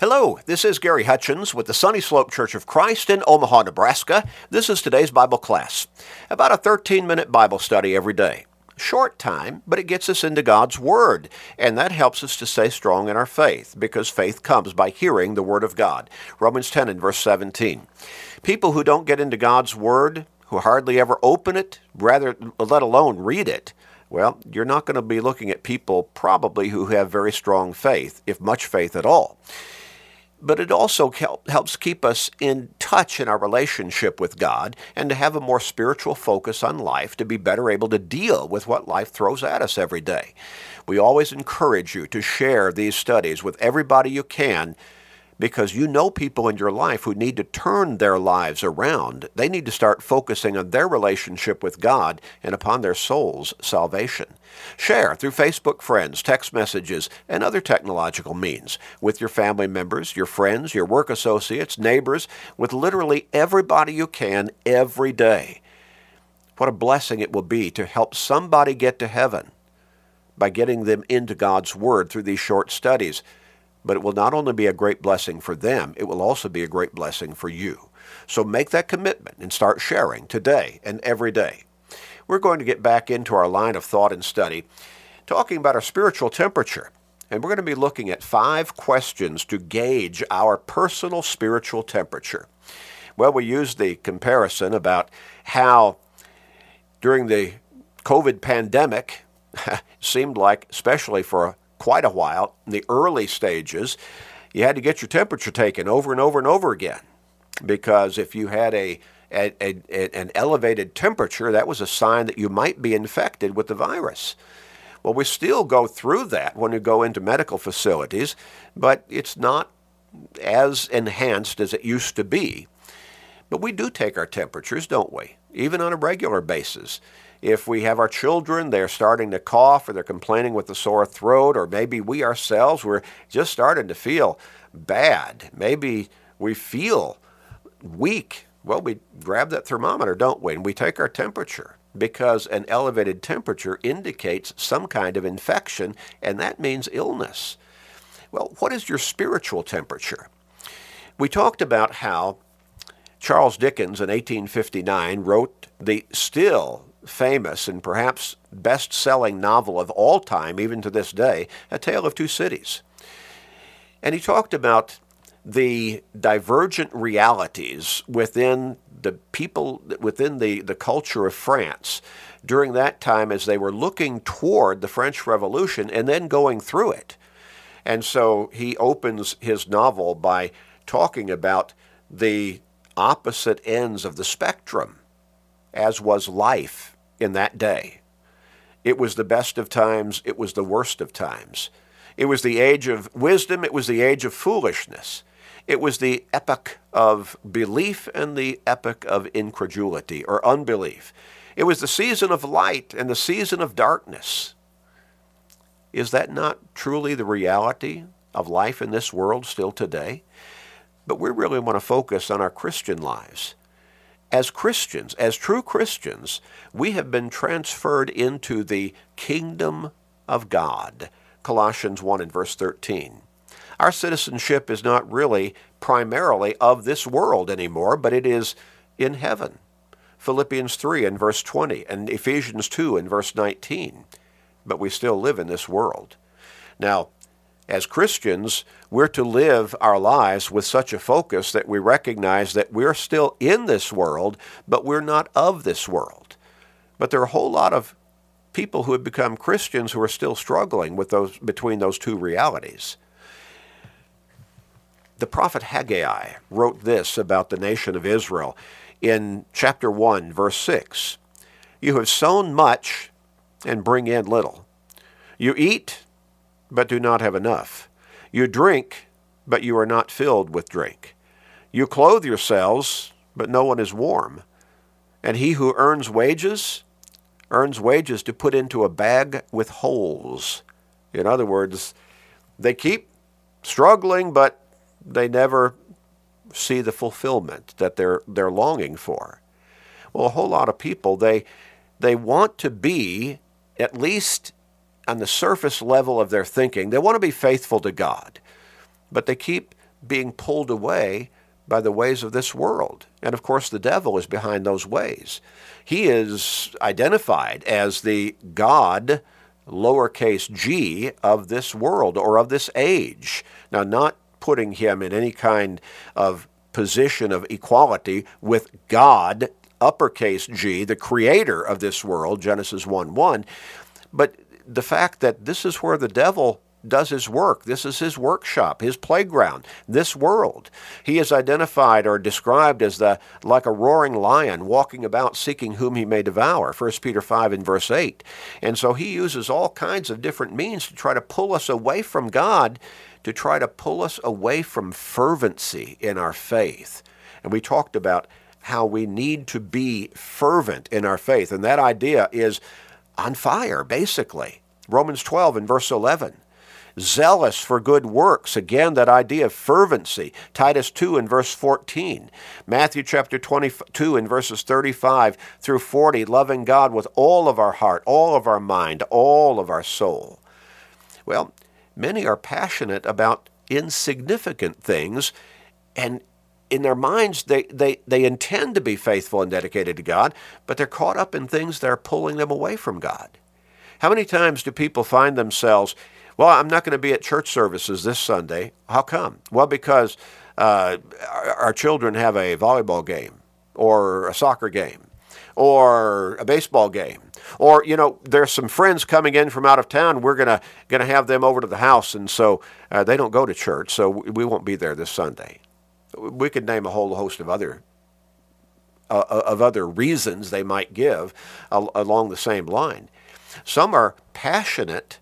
Hello, this is Gary Hutchins with the Sunny Slope Church of Christ in Omaha, Nebraska. This is today's Bible class. About a 13 minute Bible study every day. Short time, but it gets us into God's Word, and that helps us to stay strong in our faith because faith comes by hearing the Word of God. Romans 10 and verse 17. People who don't get into God's Word, who hardly ever open it, rather let alone read it, well, you're not going to be looking at people probably who have very strong faith, if much faith at all but it also help, helps keep us in touch in our relationship with God and to have a more spiritual focus on life to be better able to deal with what life throws at us every day. We always encourage you to share these studies with everybody you can because you know people in your life who need to turn their lives around. They need to start focusing on their relationship with God and upon their soul's salvation. Share through Facebook friends, text messages, and other technological means with your family members, your friends, your work associates, neighbors, with literally everybody you can every day. What a blessing it will be to help somebody get to heaven by getting them into God's Word through these short studies but it will not only be a great blessing for them, it will also be a great blessing for you. So make that commitment and start sharing today and every day. We're going to get back into our line of thought and study, talking about our spiritual temperature. And we're going to be looking at five questions to gauge our personal spiritual temperature. Well, we used the comparison about how during the COVID pandemic, seemed like, especially for quite a while. In the early stages, you had to get your temperature taken over and over and over again because if you had a, a, a, an elevated temperature, that was a sign that you might be infected with the virus. Well, we still go through that when we go into medical facilities, but it's not as enhanced as it used to be. But we do take our temperatures, don't we? Even on a regular basis. If we have our children, they're starting to cough or they're complaining with a sore throat, or maybe we ourselves, we're just starting to feel bad. Maybe we feel weak. Well, we grab that thermometer, don't we? And we take our temperature because an elevated temperature indicates some kind of infection, and that means illness. Well, what is your spiritual temperature? We talked about how Charles Dickens in 1859 wrote the still famous and perhaps best selling novel of all time, even to this day, A Tale of Two Cities. And he talked about the divergent realities within the people, within the, the culture of France during that time as they were looking toward the French Revolution and then going through it. And so he opens his novel by talking about the opposite ends of the spectrum, as was life in that day. It was the best of times, it was the worst of times. It was the age of wisdom, it was the age of foolishness. It was the epoch of belief and the epoch of incredulity or unbelief. It was the season of light and the season of darkness. Is that not truly the reality of life in this world still today? But we really want to focus on our Christian lives as Christians, as true Christians, we have been transferred into the kingdom of God. Colossians 1 and verse 13. Our citizenship is not really primarily of this world anymore, but it is in heaven. Philippians 3 and verse 20 and Ephesians 2 and verse 19. But we still live in this world. Now, as Christians, we're to live our lives with such a focus that we recognize that we're still in this world, but we're not of this world. But there are a whole lot of people who have become Christians who are still struggling with those between those two realities. The prophet Haggai wrote this about the nation of Israel in chapter 1, verse 6. You have sown much and bring in little. You eat but do not have enough. You drink, but you are not filled with drink. You clothe yourselves, but no one is warm. And he who earns wages, earns wages to put into a bag with holes. In other words, they keep struggling, but they never see the fulfillment that they're, they're longing for. Well, a whole lot of people, they, they want to be at least on the surface level of their thinking, they want to be faithful to God, but they keep being pulled away by the ways of this world. And of course, the devil is behind those ways. He is identified as the God, lowercase g, of this world or of this age. Now, not putting him in any kind of position of equality with God, uppercase G, the creator of this world, Genesis 1 1. But the fact that this is where the devil does his work. This is his workshop, his playground, this world. He is identified or described as the like a roaring lion walking about seeking whom he may devour. 1 Peter 5 and verse 8. And so he uses all kinds of different means to try to pull us away from God, to try to pull us away from fervency in our faith. And we talked about how we need to be fervent in our faith. And that idea is on fire, basically. Romans 12 and verse 11 zealous for good works. Again, that idea of fervency. Titus 2 and verse 14. Matthew chapter 22 and verses 35 through 40, loving God with all of our heart, all of our mind, all of our soul. Well, many are passionate about insignificant things, and in their minds, they, they, they intend to be faithful and dedicated to God, but they're caught up in things that are pulling them away from God. How many times do people find themselves well, I'm not going to be at church services this Sunday. How come? Well, because uh, our, children have a volleyball game or a soccer game or a baseball game or you know there's some friends coming in from out of town we're going to going to have them over to the house and so uh, they don't go to church so we won't be there this sunday we could name a whole host of other uh, uh of other reasons they might give along the same line some are passionate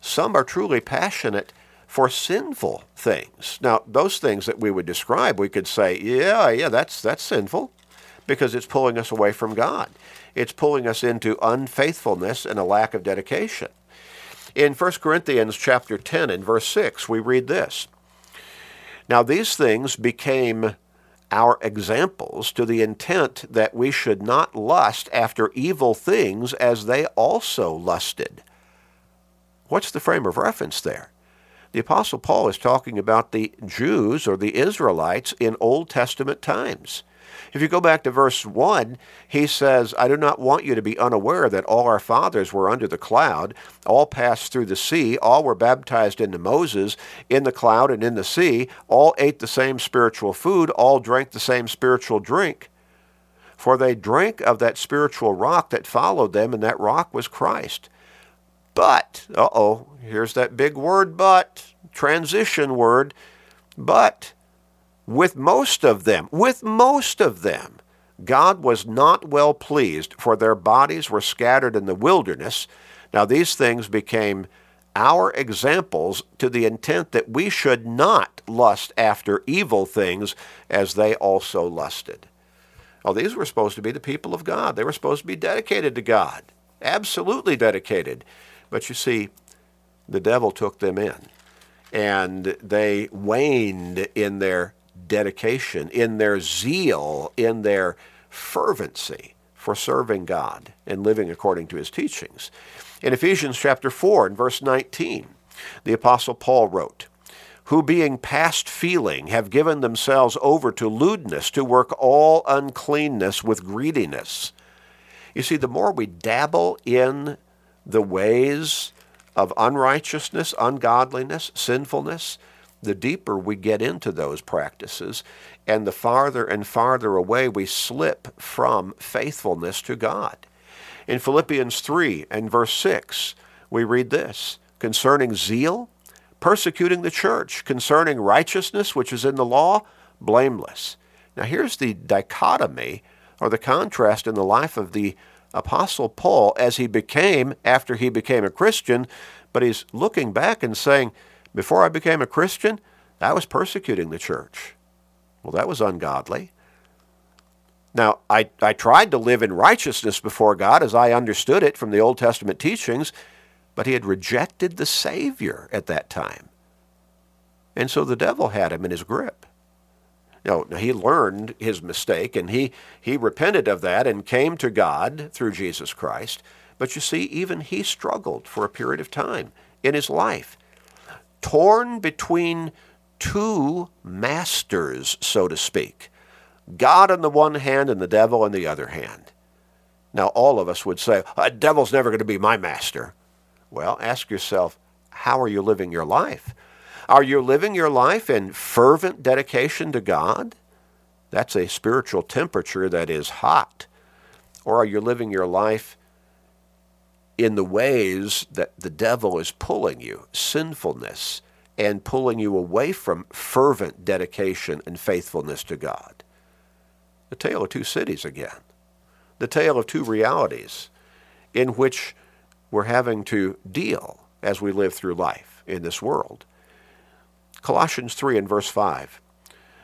some are truly passionate for sinful things. Now, those things that we would describe, we could say, yeah, yeah, that's that's sinful because it's pulling us away from God. It's pulling us into unfaithfulness and a lack of dedication. In 1 Corinthians chapter 10 and verse 6, we read this. Now these things became our examples to the intent that we should not lust after evil things as they also lusted. What's the frame of reference there? The Apostle Paul is talking about the Jews or the Israelites in Old Testament times. If you go back to verse 1, he says, I do not want you to be unaware that all our fathers were under the cloud, all passed through the sea, all were baptized into Moses in the cloud and in the sea, all ate the same spiritual food, all drank the same spiritual drink. For they drank of that spiritual rock that followed them, and that rock was Christ. But, uh oh, here's that big word, but, transition word, but with most of them, with most of them, God was not well pleased, for their bodies were scattered in the wilderness. Now, these things became our examples to the intent that we should not lust after evil things as they also lusted. Well, these were supposed to be the people of God. They were supposed to be dedicated to God, absolutely dedicated. But you see, the devil took them in, and they waned in their dedication, in their zeal, in their fervency for serving God and living according to his teachings. In Ephesians chapter 4 and verse 19, the apostle Paul wrote, who being past feeling have given themselves over to lewdness to work all uncleanness with greediness. You see, the more we dabble in the ways of unrighteousness, ungodliness, sinfulness, the deeper we get into those practices, and the farther and farther away we slip from faithfulness to God. In Philippians 3 and verse 6, we read this concerning zeal, persecuting the church, concerning righteousness, which is in the law, blameless. Now, here's the dichotomy or the contrast in the life of the Apostle Paul as he became after he became a Christian, but he's looking back and saying, Before I became a Christian, I was persecuting the church. Well, that was ungodly. Now, I, I tried to live in righteousness before God as I understood it from the Old Testament teachings, but he had rejected the Savior at that time. And so the devil had him in his grip. Know, he learned his mistake and he, he repented of that and came to God through Jesus Christ. But you see, even he struggled for a period of time in his life, torn between two masters, so to speak. God on the one hand and the devil on the other hand. Now, all of us would say, the devil's never going to be my master. Well, ask yourself, how are you living your life? Are you living your life in fervent dedication to God? That's a spiritual temperature that is hot. Or are you living your life in the ways that the devil is pulling you, sinfulness, and pulling you away from fervent dedication and faithfulness to God? The tale of two cities again. The tale of two realities in which we're having to deal as we live through life in this world. Colossians 3 and verse 5.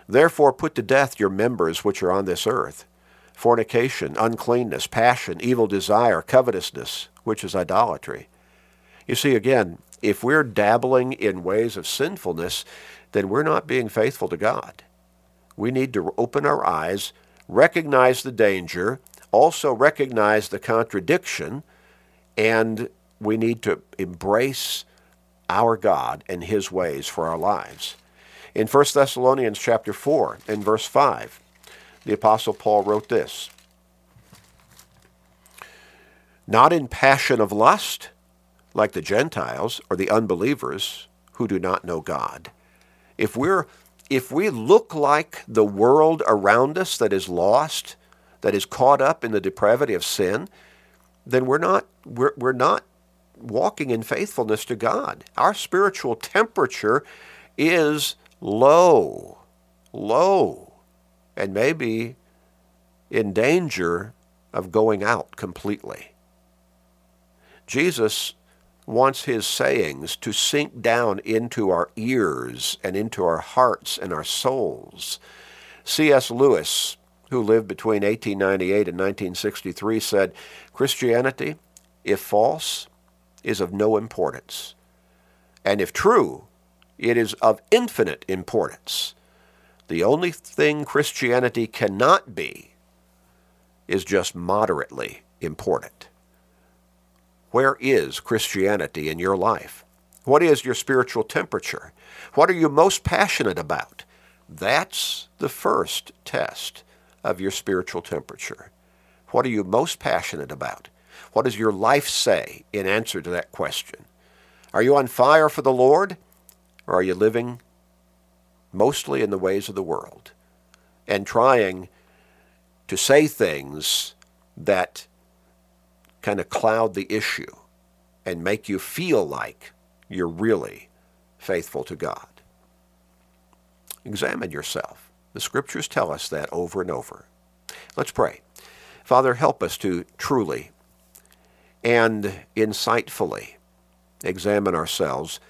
Therefore put to death your members which are on this earth fornication, uncleanness, passion, evil desire, covetousness, which is idolatry. You see, again, if we're dabbling in ways of sinfulness, then we're not being faithful to God. We need to open our eyes, recognize the danger, also recognize the contradiction, and we need to embrace our God and his ways for our lives. In 1 Thessalonians chapter 4 and verse 5, the apostle Paul wrote this: Not in passion of lust, like the Gentiles or the unbelievers who do not know God. If we're if we look like the world around us that is lost, that is caught up in the depravity of sin, then we're not we're, we're not walking in faithfulness to God. Our spiritual temperature is low, low, and maybe in danger of going out completely. Jesus wants his sayings to sink down into our ears and into our hearts and our souls. C.S. Lewis, who lived between 1898 and 1963, said, Christianity, if false, is of no importance. And if true, it is of infinite importance. The only thing Christianity cannot be is just moderately important. Where is Christianity in your life? What is your spiritual temperature? What are you most passionate about? That's the first test of your spiritual temperature. What are you most passionate about? What does your life say in answer to that question? Are you on fire for the Lord, or are you living mostly in the ways of the world and trying to say things that kind of cloud the issue and make you feel like you're really faithful to God? Examine yourself. The scriptures tell us that over and over. Let's pray. Father, help us to truly and insightfully examine ourselves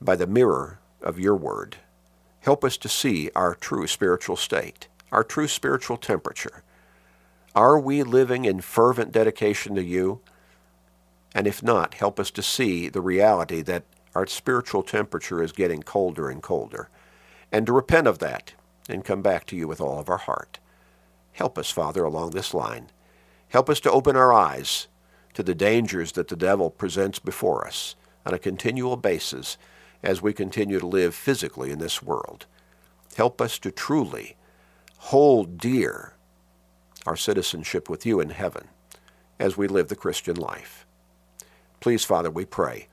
by the mirror of your word. Help us to see our true spiritual state, our true spiritual temperature. Are we living in fervent dedication to you? And if not, help us to see the reality that our spiritual temperature is getting colder and colder, and to repent of that and come back to you with all of our heart. Help us, Father, along this line. Help us to open our eyes to the dangers that the devil presents before us on a continual basis as we continue to live physically in this world. Help us to truly hold dear our citizenship with you in heaven as we live the Christian life. Please, Father, we pray,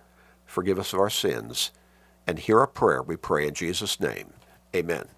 forgive us of our sins, and hear our prayer, we pray in Jesus' name. Amen.